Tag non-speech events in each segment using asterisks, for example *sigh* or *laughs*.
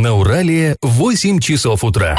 На Урале 8 часов утра.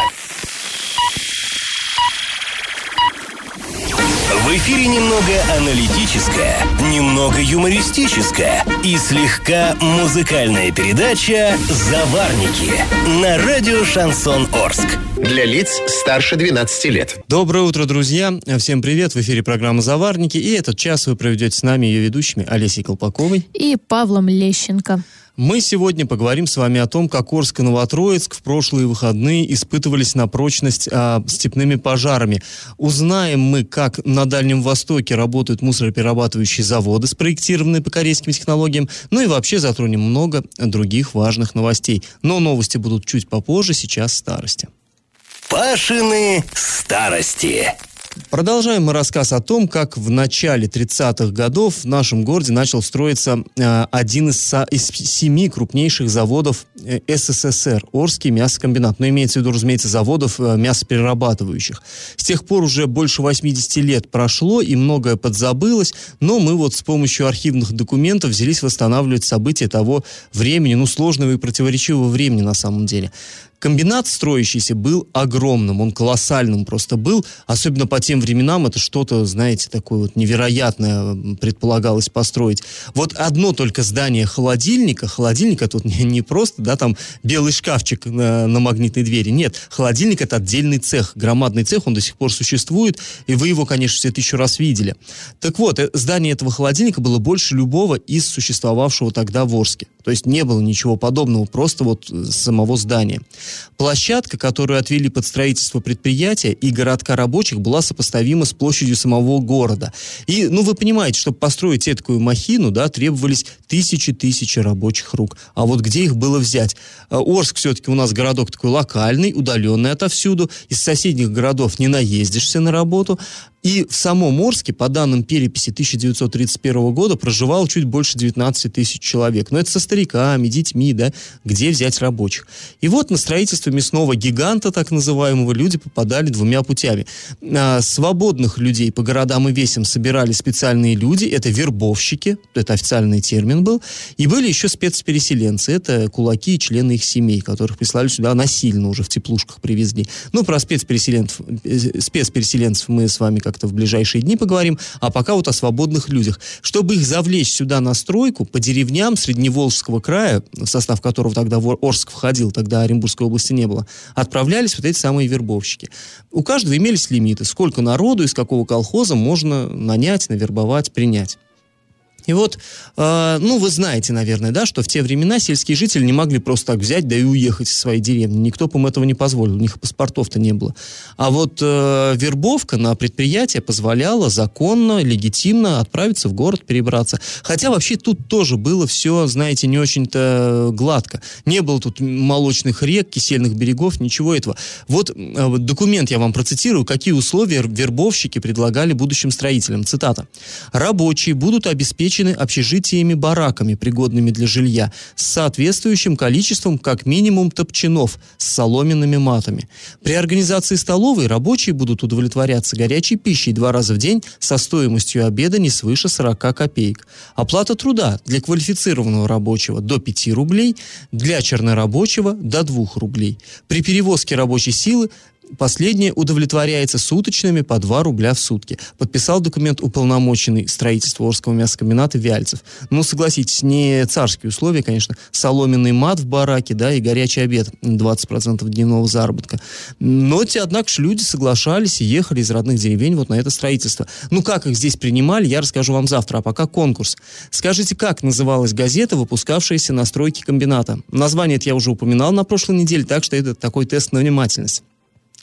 В эфире немного аналитическая, немного юмористическая и слегка музыкальная передача «Заварники» на радио «Шансон Орск». Для лиц старше 12 лет. Доброе утро, друзья. Всем привет. В эфире программа «Заварники». И этот час вы проведете с нами ее ведущими Олесей Колпаковой и Павлом Лещенко. Мы сегодня поговорим с вами о том, как Орск и Новотроицк в прошлые выходные испытывались на прочность а, степными пожарами. Узнаем мы, как на Дальнем Востоке работают мусороперерабатывающие заводы, спроектированные по корейским технологиям, ну и вообще затронем много других важных новостей. Но новости будут чуть попозже, сейчас старости. Пашины старости. Продолжаем мы рассказ о том, как в начале 30-х годов в нашем городе начал строиться э, один из, из семи крупнейших заводов э, СССР, Орский мясокомбинат. Но имеется в виду, разумеется, заводов э, мясоперерабатывающих. С тех пор уже больше 80 лет прошло, и многое подзабылось, но мы вот с помощью архивных документов взялись восстанавливать события того времени, ну, сложного и противоречивого времени на самом деле. Комбинат строящийся был огромным, он колоссальным просто был, особенно по тем временам это что-то, знаете, такое вот невероятное предполагалось построить. Вот одно только здание холодильника, холодильник это вот не, не просто, да, там белый шкафчик на, на магнитной двери, нет, холодильник это отдельный цех, громадный цех, он до сих пор существует, и вы его, конечно, все тысячу раз видели. Так вот, э, здание этого холодильника было больше любого из существовавшего тогда в Орске. То есть не было ничего подобного, просто вот э, самого здания. Площадка, которую отвели под строительство предприятия и городка рабочих, была сопоставима с площадью самого города. И, ну, вы понимаете, чтобы построить такую махину, да, требовались тысячи-тысячи рабочих рук. А вот где их было взять? Э, Орск все-таки у нас городок такой локальный, удаленный отовсюду. Из соседних городов не наездишься на работу. И в самом Орске, по данным переписи 1931 года, проживало чуть больше 19 тысяч человек. Но это со стариками, детьми, да, где взять рабочих. И вот на строительство мясного гиганта, так называемого, люди попадали двумя путями. А, свободных людей по городам и весям собирали специальные люди, это вербовщики, это официальный термин был, и были еще спецпереселенцы, это кулаки и члены их семей, которых прислали сюда насильно уже в теплушках привезли. Ну, про спецпереселенцев, э, спецпереселенцев мы с вами как как-то в ближайшие дни поговорим, а пока вот о свободных людях. Чтобы их завлечь сюда на стройку, по деревням Средневолжского края, в состав которого тогда Орск входил, тогда Оренбургской области не было, отправлялись вот эти самые вербовщики. У каждого имелись лимиты, сколько народу, из какого колхоза можно нанять, навербовать, принять. И вот, э, ну, вы знаете, наверное, да, что в те времена сельские жители не могли просто так взять, да и уехать из своей деревни. Никто бы им этого не позволил, у них паспортов-то не было. А вот э, вербовка на предприятие позволяла законно, легитимно отправиться в город, перебраться. Хотя вообще тут тоже было все, знаете, не очень-то гладко. Не было тут молочных рек, кисельных берегов, ничего этого. Вот э, документ я вам процитирую, какие условия вербовщики предлагали будущим строителям. Цитата. «Рабочие будут обеспечены обеспечены общежитиями-бараками, пригодными для жилья, с соответствующим количеством как минимум топчанов с соломенными матами. При организации столовой рабочие будут удовлетворяться горячей пищей два раза в день со стоимостью обеда не свыше 40 копеек. Оплата труда для квалифицированного рабочего до 5 рублей, для чернорабочего до 2 рублей. При перевозке рабочей силы Последнее удовлетворяется суточными по 2 рубля в сутки. Подписал документ уполномоченный строительства Орского мясокомбината Вяльцев. Ну, согласитесь, не царские условия, конечно. Соломенный мат в бараке, да, и горячий обед 20% дневного заработка. Но, те, однако же, люди соглашались и ехали из родных деревень вот на это строительство. Ну, как их здесь принимали, я расскажу вам завтра, а пока конкурс. Скажите, как называлась газета, выпускавшаяся на стройке комбината? Название это я уже упоминал на прошлой неделе, так что это такой тест на внимательность.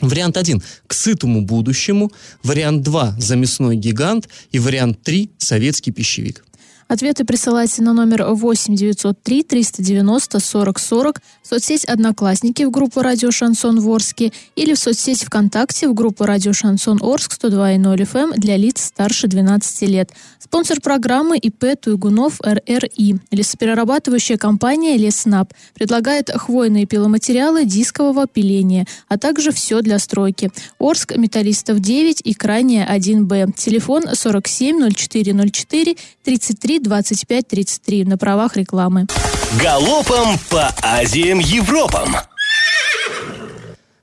Вариант 1 – к сытому будущему. Вариант 2 – замесной гигант. И вариант 3 – советский пищевик. Ответы присылайте на номер 8 903 390 40 40 в соцсеть «Одноклассники» в группу «Радио Шансон Ворске» или в соцсеть ВКонтакте в группу «Радио Шансон Орск» 102.0 FM эм для лиц старше 12 лет. Спонсор программы ИП Туйгунов РРИ. Лесоперерабатывающая компания «Леснаб» предлагает хвойные пиломатериалы дискового пиления, а также все для стройки. Орск, Металлистов 9 и Крайняя 1Б. Телефон 47 0404 33 33 25 33 на правах рекламы. Галопом по Азиям Европам!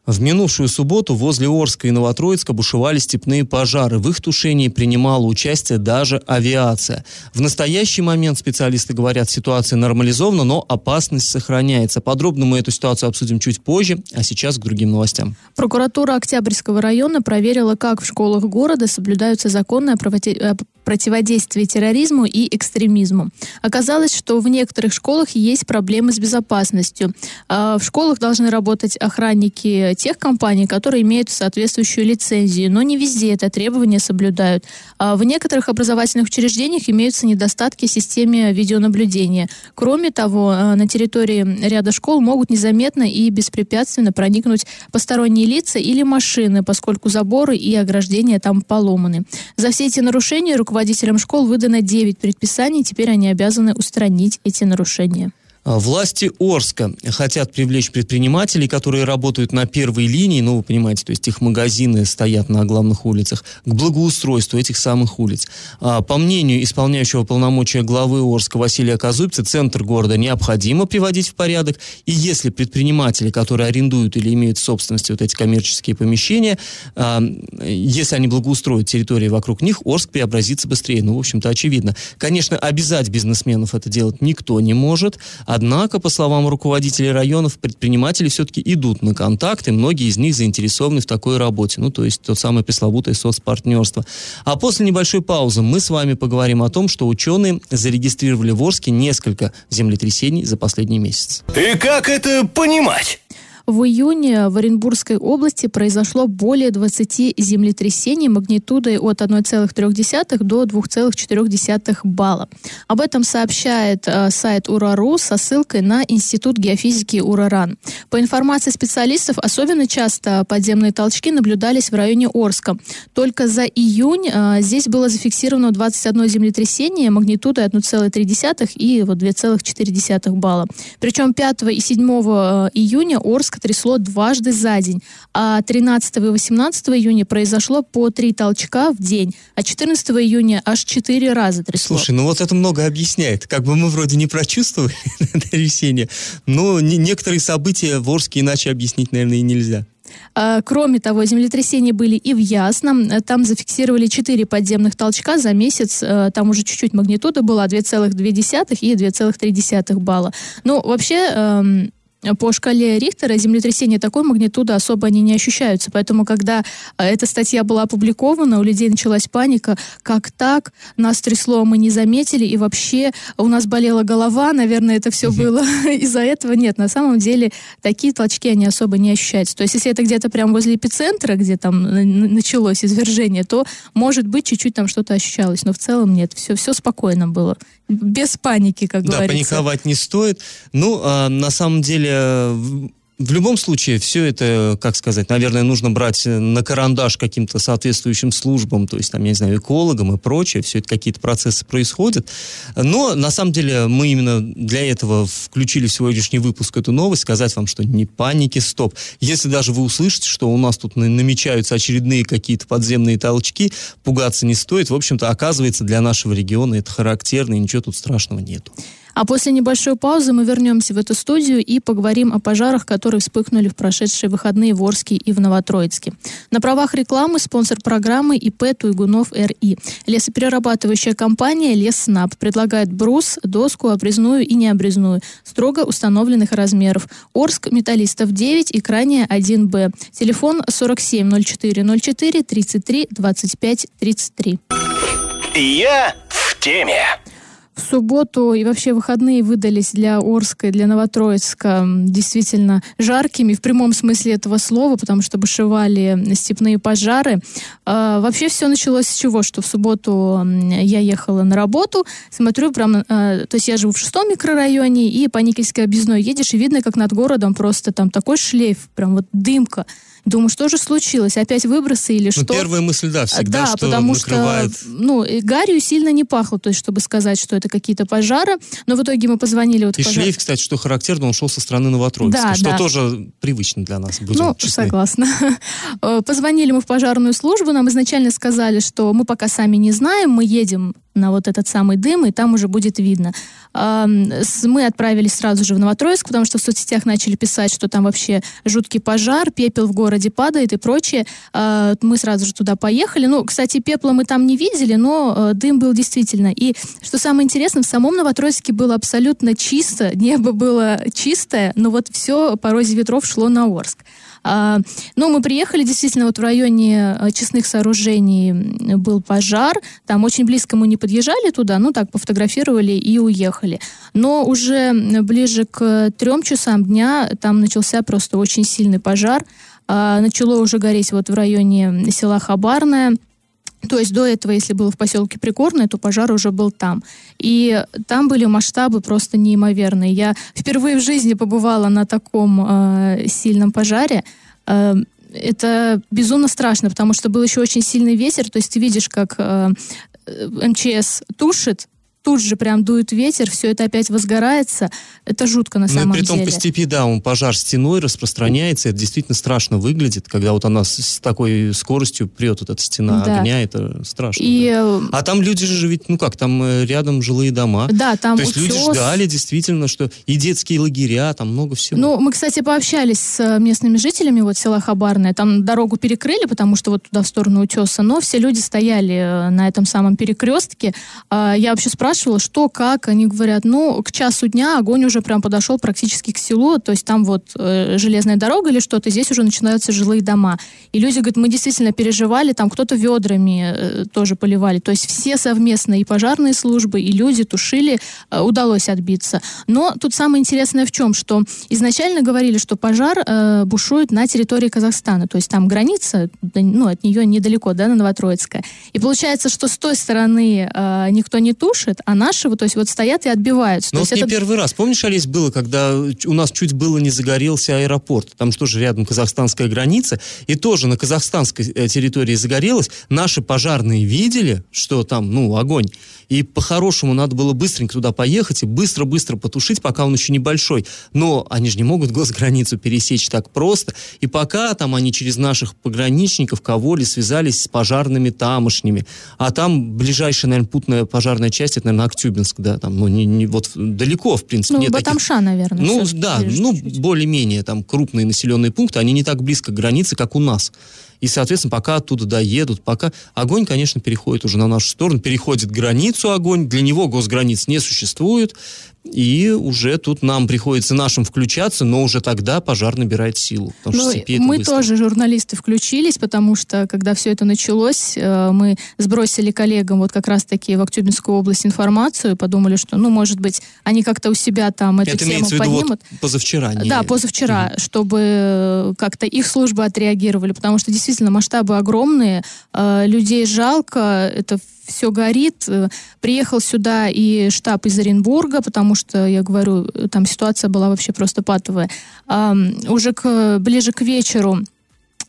В минувшую субботу возле Орска и Новотроицка бушевали степные пожары. В их тушении принимала участие даже авиация. В настоящий момент, специалисты говорят, ситуация нормализована, но опасность сохраняется. Подробно мы эту ситуацию обсудим чуть позже, а сейчас к другим новостям. Прокуратура Октябрьского района проверила, как в школах города соблюдаются законы о э, противодействии терроризму и экстремизму. Оказалось, что в некоторых школах есть проблемы с безопасностью. А в школах должны работать охранники тех компаний, которые имеют соответствующую лицензию, но не везде это требование соблюдают. А в некоторых образовательных учреждениях имеются недостатки в системе видеонаблюдения. Кроме того, э, на территории ряда школ могут незаметно и беспрепятственно проникнуть посторонние лица или машины, поскольку заборы и ограждения там поломаны. За все эти нарушения руководителям школ выдано 9 предписаний, теперь они обязаны устранить эти нарушения. А, власти Орска хотят привлечь предпринимателей, которые работают на первой линии, ну, вы понимаете, то есть их магазины стоят на главных улицах, к благоустройству этих самых улиц. А, по мнению исполняющего полномочия главы Орска Василия Казубца, центр города необходимо приводить в порядок, и если предприниматели, которые арендуют или имеют в собственности вот эти коммерческие помещения, а, если они благоустроят территории вокруг них, Орск преобразится быстрее. Ну, в общем-то, очевидно. Конечно, обязать бизнесменов это делать никто не может, Однако, по словам руководителей районов, предприниматели все-таки идут на контакты, многие из них заинтересованы в такой работе, ну, то есть то самое пресловутое соцпартнерство. А после небольшой паузы мы с вами поговорим о том, что ученые зарегистрировали в Орске несколько землетрясений за последний месяц. И как это понимать? В июне в Оренбургской области произошло более 20 землетрясений магнитудой от 1,3 до 2,4 балла. Об этом сообщает э, сайт УРАРУ со ссылкой на Институт геофизики УРАРАН. По информации специалистов, особенно часто подземные толчки наблюдались в районе Орска. Только за июнь э, здесь было зафиксировано 21 землетрясение магнитудой 1,3 и вот 2,4 балла. Причем 5 и 7 э, июня Орск Иркутск трясло дважды за день, а 13 и 18 июня произошло по три толчка в день, а 14 июня аж четыре раза трясло. Слушай, ну вот это много объясняет. Как бы мы вроде не прочувствовали *laughs* весеннее, но некоторые события в Орске иначе объяснить, наверное, и нельзя. А, кроме того, землетрясения были и в Ясном. Там зафиксировали 4 подземных толчка за месяц. А, там уже чуть-чуть магнитуда была 2,2 и 2,3 балла. Ну, вообще, эм, по шкале Рихтера землетрясения такой магнитуды особо они не ощущаются. Поэтому, когда а, эта статья была опубликована, у людей началась паника. Как так? Нас трясло, мы не заметили. И вообще у нас болела голова. Наверное, это все было *laughs* из-за этого. Нет, на самом деле такие толчки, они особо не ощущаются. То есть, если это где-то прямо возле эпицентра, где там началось извержение, то, может быть, чуть-чуть там что-то ощущалось. Но в целом нет. Все, все спокойно было без паники, как да, говорится. Да, паниковать не стоит. Ну, а, на самом деле, в любом случае, все это, как сказать, наверное, нужно брать на карандаш каким-то соответствующим службам, то есть, там, я не знаю, экологам и прочее, все это какие-то процессы происходят. Но, на самом деле, мы именно для этого включили в сегодняшний выпуск эту новость, сказать вам, что не паники, стоп. Если даже вы услышите, что у нас тут намечаются очередные какие-то подземные толчки, пугаться не стоит. В общем-то, оказывается, для нашего региона это характерно, и ничего тут страшного нету. А после небольшой паузы мы вернемся в эту студию и поговорим о пожарах, которые вспыхнули в прошедшие выходные в Орске и в Новотроицке. На правах рекламы спонсор программы ИП Туйгунов РИ. Лесоперерабатывающая компания Леснаб предлагает брус, доску, обрезную и необрезную, строго установленных размеров. Орск, Металлистов 9 и крайняя 1Б. Телефон 470404 33 25 33. Я в теме в субботу и вообще выходные выдались для Орска и для Новотроицка действительно жаркими в прямом смысле этого слова, потому что бушевали степные пожары. А, вообще все началось с чего? Что в субботу я ехала на работу, смотрю прям, а, то есть я живу в шестом микрорайоне, и по Никельской объездной едешь, и видно, как над городом просто там такой шлейф, прям вот дымка. Думаю, что же случилось? Опять выбросы или ну, что? Первая мысль, да, всегда, да, что потому накрывает... что, ну, гарью сильно не пахло, то есть, чтобы сказать, что это какие-то пожары. Но в итоге мы позвонили... Вот И пожар... шлейф, кстати, что характерно, он шел со стороны Новотроицка, да, что да. тоже привычно для нас, будем Ну, честны. согласна. *laughs* Позвонили мы в пожарную службу, нам изначально сказали, что мы пока сами не знаем, мы едем на вот этот самый дым, и там уже будет видно. Мы отправились сразу же в Новотроицк, потому что в соцсетях начали писать, что там вообще жуткий пожар, пепел в городе падает и прочее. А, мы сразу же туда поехали. Ну, кстати, пепла мы там не видели, но э, дым был действительно. И что самое интересное, в самом Новотроицке было абсолютно чисто, *laughs* небо было чистое, но вот все по розе ветров шло на Орск. А, но мы приехали, действительно, вот в районе э, честных сооружений был пожар. Там очень близко мы не подъезжали туда, ну так, пофотографировали и уехали. Но уже ближе к трем часам дня там начался просто очень сильный пожар. А, начало уже гореть вот в районе села Хабарное. То есть до этого, если было в поселке Прикорное, то пожар уже был там. И там были масштабы просто неимоверные. Я впервые в жизни побывала на таком э, сильном пожаре. Э, это безумно страшно, потому что был еще очень сильный ветер. То есть ты видишь, как МЧС тушит тут же прям дует ветер, все это опять возгорается. Это жутко на самом ну, и при том деле. по степи, да, он пожар стеной распространяется, это действительно страшно выглядит, когда вот она с, с такой скоростью прет вот эта стена да. огня, это страшно. И... Да. Э, а там люди же ведь, ну как, там э, рядом жилые дома. Да, там То есть утес... люди ждали действительно, что и детские лагеря, там много всего. Ну, мы, кстати, пообщались с э, местными жителями вот села Хабарное, там дорогу перекрыли, потому что вот туда в сторону утеса, но все люди стояли на этом самом перекрестке. А, я вообще спрашивала, спрашивала, что, как, они говорят, ну, к часу дня огонь уже прям подошел практически к селу, то есть там вот э, железная дорога или что-то, здесь уже начинаются жилые дома. И люди говорят, мы действительно переживали, там кто-то ведрами э, тоже поливали, то есть все совместно, и пожарные службы, и люди тушили, э, удалось отбиться. Но тут самое интересное в чем, что изначально говорили, что пожар э, бушует на территории Казахстана, то есть там граница, ну, от нее недалеко, да, на Новотроицкая. И получается, что с той стороны э, никто не тушит, а наши вот, то есть вот стоят и отбиваются. Но то вот не это... первый раз. Помнишь, Олесь, было, когда у нас чуть было не загорелся аэропорт. Там что же рядом казахстанская граница. И тоже на казахстанской э, территории загорелось. Наши пожарные видели, что там, ну, огонь. И по-хорошему надо было быстренько туда поехать и быстро-быстро потушить, пока он еще небольшой. Но они же не могут госграницу пересечь так просто. И пока там они через наших пограничников кого ли связались с пожарными тамошними. А там ближайшая, наверное, путная пожарная часть, это, наверное, Актюбинск, да, там, ну, не, не, вот далеко, в принципе, ну, нет Батамша, таких... наверное. Ну, да, ну, более-менее, там, крупные населенные пункты, они не так близко к границе, как у нас. И, соответственно, пока оттуда доедут, пока огонь, конечно, переходит уже на нашу сторону, переходит границу огонь, для него госграниц не существует, и уже тут нам приходится нашим включаться, но уже тогда пожар набирает силу. Ну, мы тоже, журналисты, включились, потому что, когда все это началось, э, мы сбросили коллегам вот как раз-таки в Актюбинскую область информацию, подумали, что, ну, может быть, они как-то у себя там эту это тему поднимут. Вот позавчера. Не... Да, позавчера, угу. чтобы как-то их службы отреагировали, потому что действительно масштабы огромные, э, людей жалко, это все горит. Э, приехал сюда и штаб из Оренбурга, потому что, я говорю, там ситуация была вообще просто патовая. Уже к, ближе к вечеру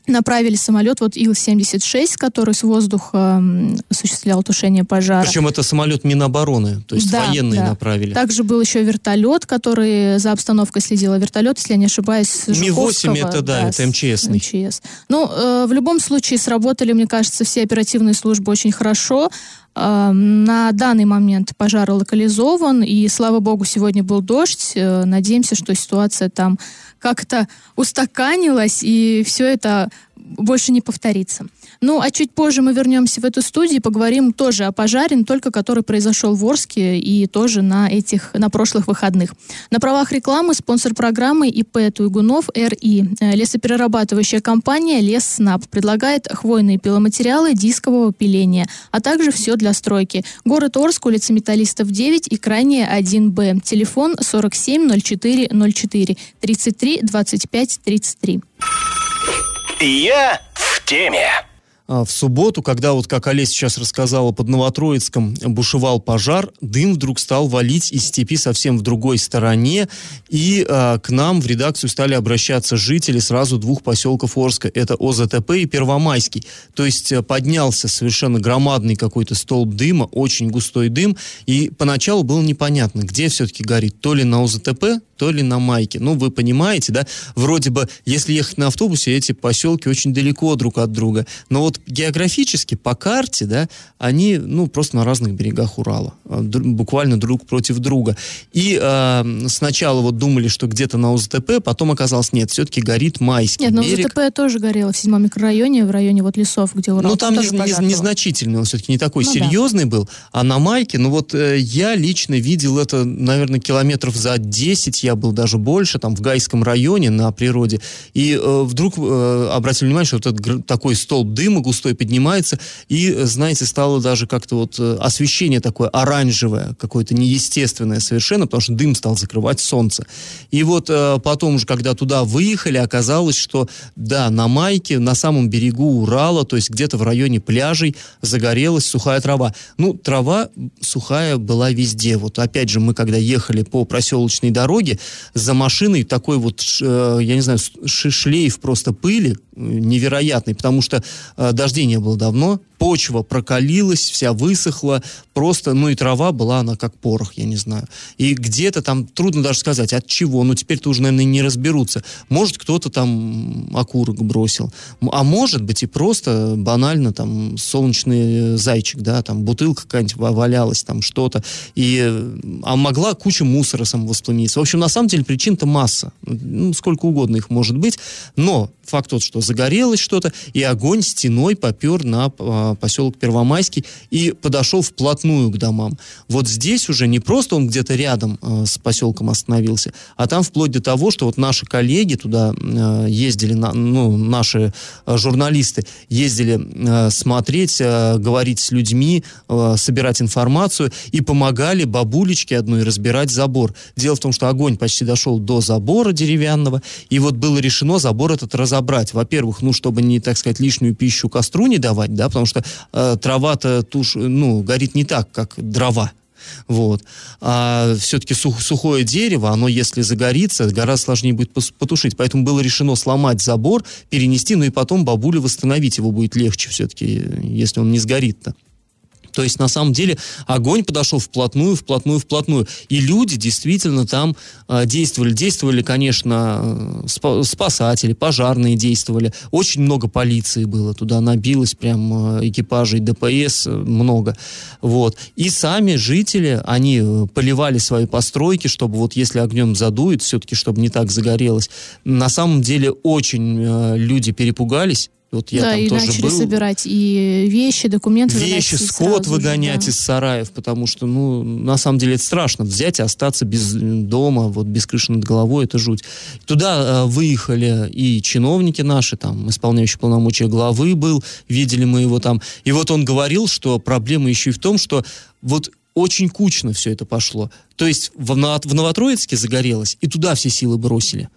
направили самолет вот Ил-76, который с воздуха осуществлял тушение пожара. Причем это самолет Минобороны, то есть да, военные да. направили. Также был еще вертолет, который за обстановкой следил. А вертолет, если я не ошибаюсь, Ми-8 это, да, да это МЧС. МЧС. Ну, э, в любом случае сработали, мне кажется, все оперативные службы очень хорошо. На данный момент пожар локализован, и, слава богу, сегодня был дождь. Э, надеемся, что ситуация там как-то устаканилась, и все это больше не повторится. Ну, а чуть позже мы вернемся в эту студию и поговорим тоже о пожаре, только который произошел в Орске и тоже на этих, на прошлых выходных. На правах рекламы спонсор программы ИП Туйгунов РИ. Э, лесоперерабатывающая компания Лесснаб предлагает хвойные пиломатериалы дискового пиления, а также все для стройки. Город Орск, улица Металлистов 9 и крайняя 1Б. Телефон 47 04 04 33 25 33. Я в теме. А, в субботу, когда вот, как Олеся сейчас рассказала, под Новотроицком бушевал пожар, дым вдруг стал валить из степи совсем в другой стороне, и а, к нам в редакцию стали обращаться жители сразу двух поселков Орска. Это ОЗТП и Первомайский. То есть а, поднялся совершенно громадный какой-то столб дыма, очень густой дым, и поначалу было непонятно, где все-таки горит, то ли на ОЗТП, то ли на Майке. Ну, вы понимаете, да? Вроде бы, если ехать на автобусе, эти поселки очень далеко друг от друга. Но вот вот географически по карте, да, они, ну, просто на разных берегах Урала, а, буквально друг против друга. И э, сначала вот думали, что где-то на УЗТП, потом оказалось, нет, все-таки горит Майский Нет, но берег. УЗТП тоже горело в седьмом микрорайоне, в районе вот лесов, где Урал. Ну, там тоже не- не- незначительный, он все-таки не такой Ну да. серьезный был. А на Майке, ну вот э, я лично видел это, наверное, километров за 10, я был даже больше, там в Гайском районе на природе. И э, вдруг э, обратили внимание, что вот этот такой столб дыма густой поднимается, и, э, знаете, стало даже как-то вот э, освещение такое оранжевое, какое-то неестественное совершенно, потому что дым стал закрывать солнце. И вот э, потом уже, когда туда выехали, оказалось, что да, на Майке, на самом берегу Урала, то есть где-то в районе пляжей, загорелась сухая трава. Ну, трава сухая была везде. Вот опять же, мы когда ехали по проселочной дороге, за машиной такой вот, я не знаю, шлейф просто пыли невероятный, потому что дождей не было давно, почва прокалилась, вся высохла, просто, ну и трава была, она как порох, я не знаю. И где-то там, трудно даже сказать, от чего, ну теперь-то уже, наверное, не разберутся. Может, кто-то там окурок бросил, а может быть и просто банально там солнечный э, зайчик, да, там бутылка какая-нибудь ва- валялась, там что-то, и, э, а могла куча мусора самовоспламениться. В общем, на самом деле причин-то масса, ну, сколько угодно их может быть, но факт тот, что загорелось что-то, и огонь стеной попер на а, поселок Первомайский и подошел вплотную к домам. Вот здесь уже не просто он где-то рядом а, с поселком остановился, а там вплоть до того, что вот наши коллеги туда а, ездили, ну, наши журналисты ездили смотреть, говорить с людьми, собирать информацию и помогали бабулечке одной разбирать забор. Дело в том, что огонь почти дошел до забора деревянного, и вот было решено забор этот разобрать. Во-первых, ну, чтобы не, так сказать, лишнюю пищу костру не давать, да, потому что э, трава-то тушь, ну, горит не так, как дрова. Вот. А все-таки сухое дерево, оно, если загорится, гораздо сложнее будет потушить. Поэтому было решено сломать забор, перенести, ну и потом бабуле восстановить его будет легче все-таки, если он не сгорит-то. То есть, на самом деле, огонь подошел вплотную, вплотную, вплотную. И люди действительно там э, действовали. Действовали, конечно, э, спа- спасатели, пожарные действовали. Очень много полиции было. Туда набилось прям э, экипажей ДПС э, много. Вот. И сами жители, они поливали свои постройки, чтобы вот если огнем задует, все-таки, чтобы не так загорелось. На самом деле, очень э, люди перепугались. Вот я да, там и тоже начали был собирать и вещи, документы. вещи, скот сразу же, выгонять да. из сараев, потому что, ну, на самом деле это страшно. Взять и остаться без дома, вот без крыши над головой, это жуть. Туда э, выехали и чиновники наши, там, исполняющий полномочия главы был, видели мы его там. И вот он говорил, что проблема еще и в том, что вот очень кучно все это пошло. То есть в, в Новотроицке загорелось, и туда все силы бросили.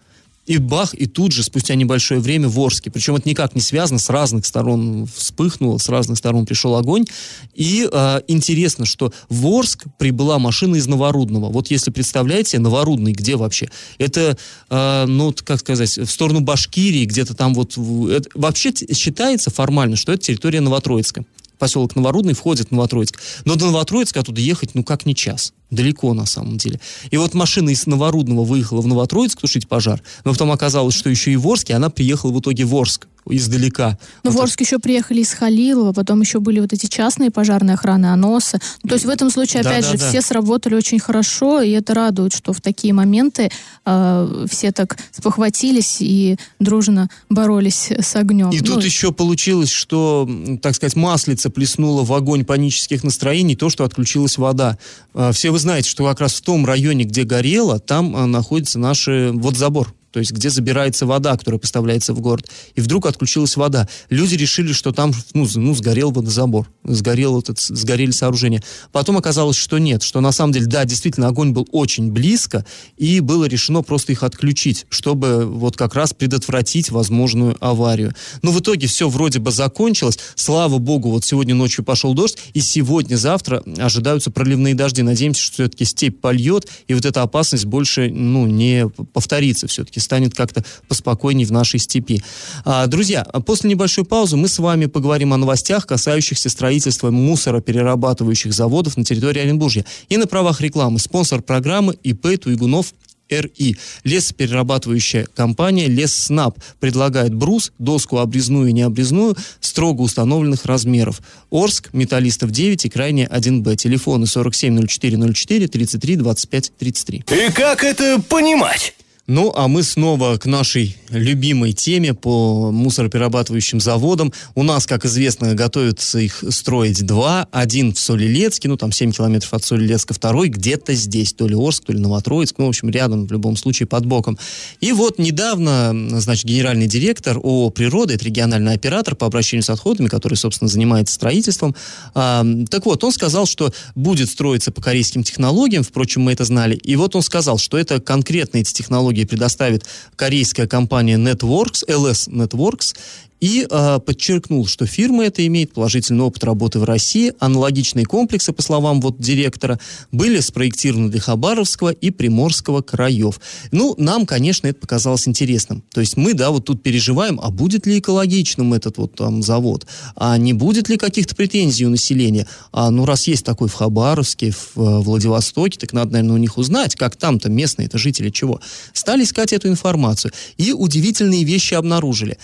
И бах, и тут же, спустя небольшое время, в Орске. Причем это никак не связано, с разных сторон вспыхнуло, с разных сторон пришел огонь. И э, интересно, что в Орск прибыла машина из Новорудного. Вот если представляете, Новорудный где вообще? Это, э, ну, как сказать, в сторону Башкирии, где-то там вот... это- вообще считается формально, что это территория Новотроицка. Поселок Новорудный входит в Новотроицк. Но до Новотроицка оттуда ехать, ну, как не час. Далеко, на самом деле. И вот машина из Новорудного выехала в Новотроицк тушить пожар, но потом оказалось, что еще и в Орске, она приехала в итоге в Орск издалека. Ну, Вот в. Орск еще приехали из Халилова, потом еще были вот эти частные пожарные охраны Аноса. Ну, то есть в этом случае, Да, опять да, же, да. все сработали очень хорошо, и это радует, что в такие моменты э, все так спохватились и дружно боролись с огнем. И Ну, тут еще получилось, что, так сказать, маслица плеснула в огонь панических настроений, то, что отключилась вода. А, Все вы знаете, что как раз в том районе, где горело, там а, находится наш э, водозабор. То есть, где забирается вода, которая поставляется в город. И вдруг отключилась вода. Люди решили, что там ну, ну, сгорел водозабор, сгорел этот, сгорели сооружения. Потом оказалось, что нет, что на самом деле, да, действительно, огонь был очень близко, и было решено просто их отключить, чтобы вот как раз предотвратить возможную аварию. Но в итоге все вроде бы закончилось. Слава богу, вот сегодня ночью пошел дождь, и сегодня-завтра ожидаются проливные дожди. Надеемся, что все-таки степь польет, и вот эта опасность больше ну, не повторится все-таки, станет как-то поспокойней в нашей степи. А, друзья, после небольшой паузы мы с вами поговорим о новостях, касающихся строительства мусороперерабатывающих заводов на территории Оренбуржья. И на правах рекламы спонсор программы ИП Туйгунов РИ. Лесоперерабатывающая компания Лесснаб предлагает брус, доску обрезную и необрезную строго установленных размеров. Орск, Металлистов 9 и крайне 1Б. Телефоны 470404 33 25 33. И как это понимать? Ну, а мы снова к нашей любимой теме по мусороперерабатывающим заводам. У нас, как известно, готовятся их строить два. Один в Солилецке, ну, там 7 километров от Солилецка, второй где-то здесь, то ли Орск, то ли Новотроицк, ну, в общем, рядом, в любом случае, под боком. И вот недавно, значит, генеральный директор ООО «Природа», это региональный оператор по обращению с отходами, который, собственно, занимается строительством. А, так вот, он сказал, что будет строиться по корейским технологиям, впрочем, мы это знали. И вот он сказал, что это конкретно эти технологии технологии предоставит корейская компания Networks, LS Networks, и э, подчеркнул, что фирма эта имеет положительный опыт работы в России. Аналогичные комплексы, по словам вот директора, были спроектированы для Хабаровского и Приморского краев. Ну, нам, конечно, это показалось интересным. То есть мы, да, вот тут переживаем, а будет ли экологичным этот вот там завод, а не будет ли каких-то претензий у населения. А ну, раз есть такой в Хабаровске, в э, Владивостоке, так надо, наверное, у них узнать, как там-то местные это жители чего. Стали искать эту информацию. И удивительные вещи обнаружили.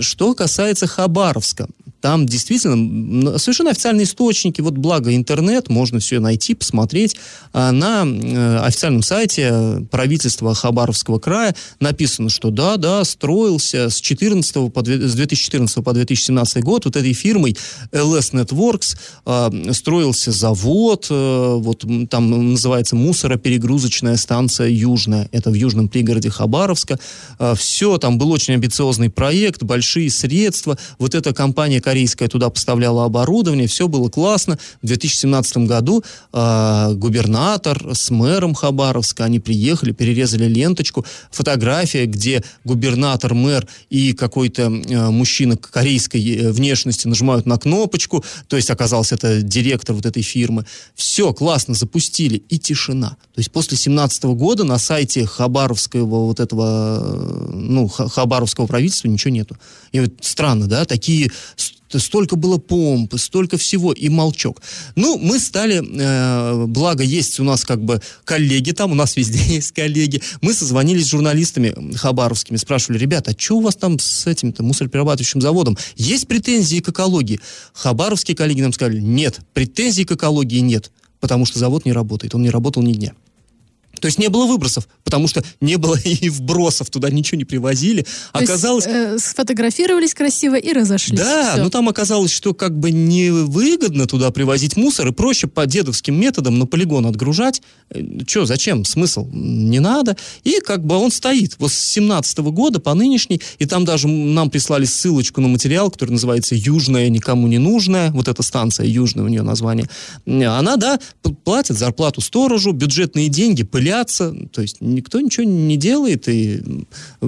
Что касается Хабаровска, там действительно совершенно официальные источники, вот благо интернет, можно все найти, посмотреть. А на э, официальном сайте правительства Хабаровского края написано, что да, да, строился с, 14 по, с 2014 по 2017 год вот этой фирмой LS Networks э, строился завод, э, вот там называется мусороперегрузочная станция Южная, это в южном пригороде Хабаровска. Э, все, там был очень амбициозный проект, большие средства. Вот эта компания корейская туда поставляла оборудование, все было классно. В 2017 году э, губернатор с мэром Хабаровска, они приехали, перерезали ленточку, фотография, где губернатор, мэр и какой-то э, мужчина корейской э, внешности нажимают на кнопочку, то есть оказался это директор вот этой фирмы. Все, классно, запустили, и тишина. То есть после 2017 года на сайте Хабаровского вот этого, э, ну, Хабаровского правительства ничего нету. И вот странно, да, такие столько было помпы, столько всего, и молчок. Ну, мы стали, э, благо есть у нас как бы коллеги там, у нас везде *laughs* есть коллеги, мы созвонились с журналистами хабаровскими, спрашивали, ребята, а что у вас там с этим-то мусороперерабатывающим заводом? Есть претензии к экологии? Хабаровские коллеги нам сказали, нет, претензий к экологии нет, потому что завод не работает, он не работал ни дня. То есть не было выбросов, потому что не было *laughs* и вбросов, туда ничего не привозили. То оказалось... Есть, э, сфотографировались красиво и разошлись. Да, но там оказалось, что как бы невыгодно туда привозить мусор, и проще по дедовским методам на полигон отгружать. Э, Че, зачем? Смысл? Не надо. И как бы он стоит. Вот с 17 -го года по нынешний, и там даже нам прислали ссылочку на материал, который называется «Южная никому не нужная», вот эта станция, Южная у нее название. Она, да, платит зарплату сторожу, бюджетные деньги, пылят пыляться, то есть никто ничего не делает, и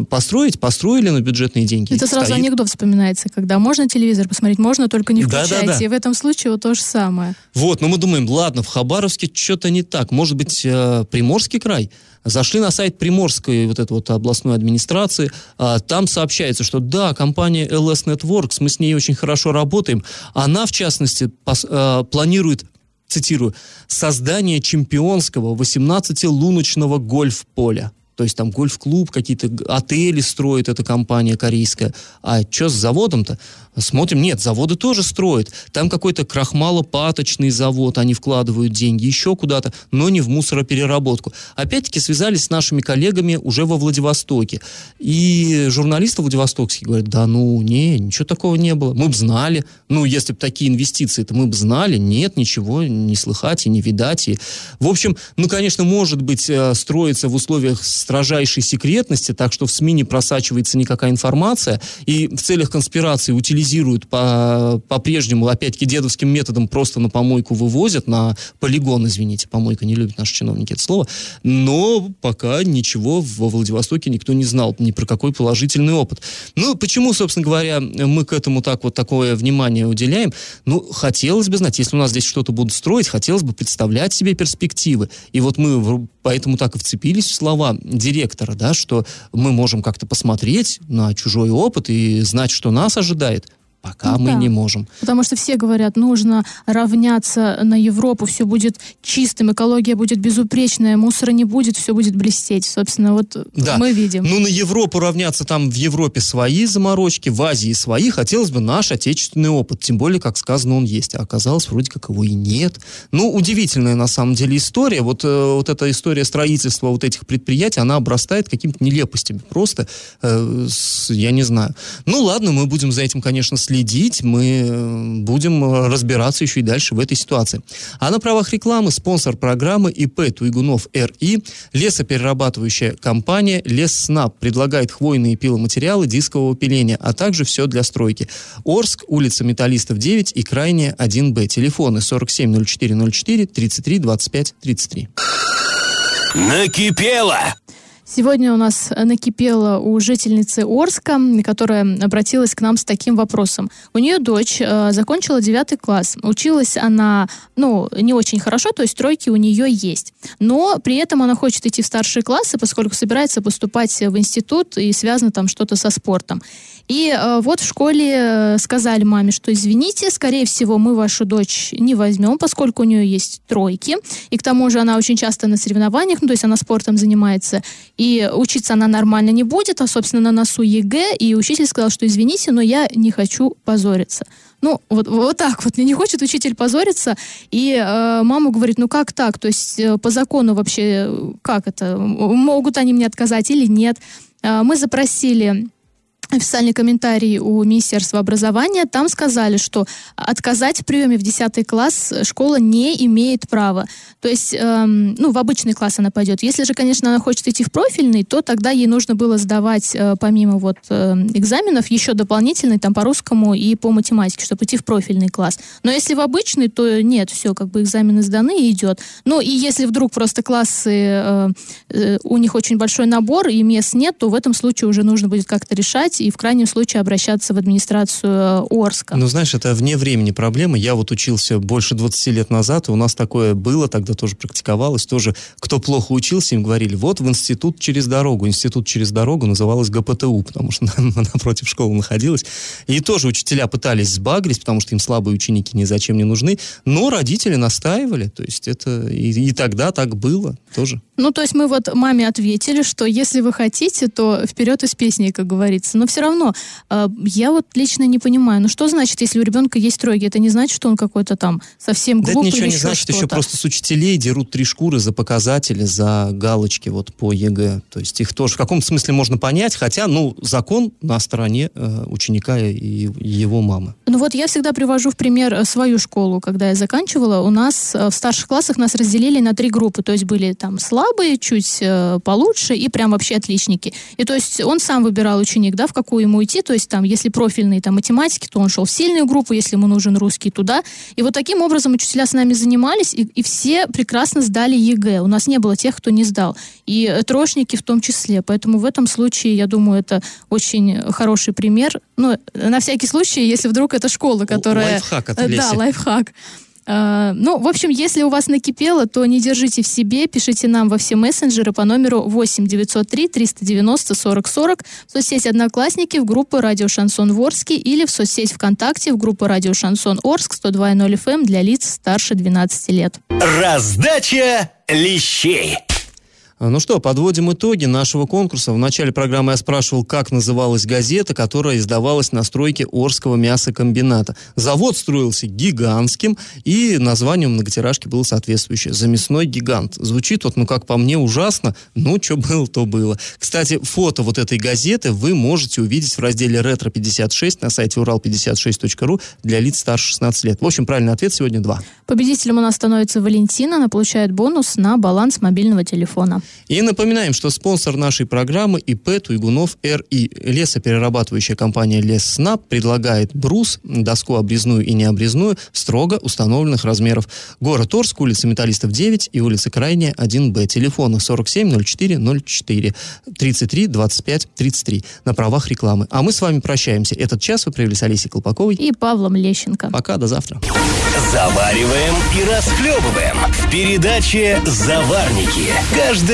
построить, построили на бюджетные деньги. Это сразу стоит. анекдот вспоминается, когда можно телевизор посмотреть, можно, только не включайте. Да, да, да. И в этом случае вот то же самое. Вот, но мы думаем, ладно, в Хабаровске что-то не так, может быть, э, Приморский край? Зашли на сайт Приморской вот этой вот областной администрации, а, там сообщается, что да, компания LS Networks, мы с ней очень хорошо работаем, она, в частности, а, планирует цитирую, «создание чемпионского 18-луночного гольф-поля». То есть там гольф-клуб, какие-то отели строит эта компания корейская. А что с заводом-то? Смотрим, нет, заводы тоже строят. Там какой-то крахмалопаточный завод, они вкладывают деньги еще куда-то, но не в мусоропереработку. Опять-таки связались с нашими коллегами уже во Владивостоке. И журналисты владивостокские говорят, да ну, не, ничего такого не было. Мы бы знали. Ну, если бы такие инвестиции, то мы бы знали. Нет, ничего не слыхать и не видать. И... В общем, ну, конечно, может быть, э, строится в условиях строжайшей секретности, так что в СМИ не просачивается никакая информация. И в целях конспирации утилизируют по, по-прежнему, опять-таки, дедовским методом просто на помойку вывозят, на полигон, извините, помойка не любят наши чиновники это слово, но пока ничего во Владивостоке никто не знал, ни про какой положительный опыт. Ну, почему, собственно говоря, мы к этому так вот такое внимание уделяем? Ну, хотелось бы знать, если у нас здесь что-то будут строить, хотелось бы представлять себе перспективы. И вот мы поэтому так и вцепились в слова директора, да, что мы можем как-то посмотреть на чужой опыт и знать, что нас ожидает. Пока Ну мы да. не можем. Потому что все говорят, нужно равняться на Европу, все будет чистым, экология будет безупречная, мусора не будет, все будет блестеть. Собственно, вот Да. мы видим. Ну, на Европу равняться, там в Европе свои заморочки, в Азии свои. Хотелось бы наш отечественный опыт. Тем более, как сказано, он есть. А оказалось, вроде как его и нет. Ну, удивительная на самом деле история. Вот, э, вот эта история строительства вот этих предприятий, она обрастает какими-то нелепостями. Просто, э, с- я не знаю. Ну, ладно, мы будем за этим, конечно, следить. Мы э, будем э, разбираться еще и дальше в этой ситуации. А на правах рекламы спонсор программы ИП Туйгунов РИ, лесоперерабатывающая компания Лесснаб предлагает хвойные пиломатериалы дискового пиления, а также все для стройки. Орск, улица Металлистов 9 и крайняя 1Б. Телефоны 470404 33 25 33. Накипело! Сегодня у нас накипело у жительницы Орска, которая обратилась к нам с таким вопросом. У нее дочь э, закончила девятый класс. Училась она, ну, не очень хорошо, то есть тройки у нее есть. Но при этом она хочет идти в старшие классы, поскольку собирается поступать в институт и связано там что-то со спортом. И э, вот в школе э, сказали маме, что извините, скорее всего, мы вашу дочь не возьмем, поскольку у нее есть тройки. И к тому же она очень часто на соревнованиях, ну, то есть она спортом занимается. И учиться она нормально не будет, а, собственно, на носу ЕГЭ. И учитель сказал, что извините, но я не хочу позориться. Ну, вот, вот так вот. Не хочет учитель позориться. И э, мама говорит, ну как так? То есть э, по закону вообще э, как это? Могут они мне отказать или нет? Э, мы запросили официальный комментарий у Министерства образования. Там сказали, что отказать в приеме в 10 класс школа не имеет права. То есть, эм, ну, в обычный класс она пойдет. Если же, конечно, она хочет идти в профильный, то тогда ей нужно было сдавать, э, помимо вот э, экзаменов, еще дополнительный там по русскому и по математике, чтобы идти в профильный класс. Но если в обычный, то нет, все, как бы экзамены сданы и идет. Ну, и если вдруг просто классы, э, э, у них очень большой набор и мест нет, то в этом случае уже нужно будет как-то решать и в крайнем случае обращаться в администрацию э, Орска. Ну, знаешь, это вне времени проблема. Я вот учился больше 20 лет назад, и у нас такое было, тогда тоже практиковалось. Тоже, кто плохо учился, им говорили, вот в институт через дорогу. Институт через дорогу называлось ГПТУ, потому что *laughs* напротив школы находилась. И тоже учителя пытались сбагрить, потому что им слабые ученики ни зачем не нужны. Но родители настаивали. То есть это и, и тогда так было тоже. Ну, то есть мы вот маме ответили, что если вы хотите, то вперед и с песней, как говорится. Но все равно, э, я вот лично не понимаю, ну что значит, если у ребенка есть тройки? Это не значит, что он какой-то там совсем Да это глупый ничего не значит, еще просто с учителей дерут три шкуры за показатели, за галочки вот по ЕГЭ. То есть их тоже в каком-то смысле можно понять, хотя, ну, закон на стороне э, ученика и, и его мамы. Ну вот я всегда привожу в пример э, свою школу, когда я заканчивала. У нас э, в старших классах нас разделили на три группы. То есть были там слабые, чуть э, получше и прям вообще отличники. И то есть он сам выбирал ученик, да, в какую ему идти. То есть там, если профильные там математики, то он шел в сильную группу, если ему нужен русский, туда. И вот таким образом учителя с нами занимались, и, и все прекрасно сдали ЕГЭ. У нас не было тех, кто не сдал. И э, троечники в том числе. Поэтому в этом случае, я думаю, это очень хороший пример. Ну, на всякий случай, если вдруг это школа, которая... Лайфхак от Э, Леси. Да, лайфхак. Э, Ну, в общем, если у вас накипело, то не держите в себе, пишите нам во все мессенджеры по номеру 8 903 390 40 40 в соцсети «Одноклассники» в группу «Радио Шансон Ворске» или в соцсеть ВКонтакте в группу «Радио Шансон Орск» 102.0 FM эм для лиц старше 12 лет. Раздача лещей. А, Ну что, подводим итоги нашего конкурса. В начале программы я спрашивал, как называлась газета, которая издавалась на стройке Орского мясокомбината. Завод строился гигантским, и название многотиражки было соответствующее. «Замесной гигант». Звучит вот, ну, как по мне, ужасно. Ну, что было, то было. Кстати, фото вот этой газеты вы можете увидеть в разделе «Ретро-56» на сайте урал56.ру для лиц старше 16 лет. В общем, правильный ответ сегодня два. Победителем у нас становится Валентина. Она получает бонус на баланс мобильного телефона. И напоминаем, что спонсор нашей программы ИП Туйгунов РИ. Лесоперерабатывающая компания Лесснаб предлагает брус, доску обрезную и необрезную строго установленных размеров. Город Орск, улица Металлистов 9 и улица Крайняя 1Б. Телефоны 47 04 04 33 25 33 на правах рекламы. А мы с вами прощаемся. Этот час вы провели с Олесей Колпаковой. И Павлом Лещенко. Пока, до завтра. Завариваем и расхлебываем в передаче «Заварники». Каждое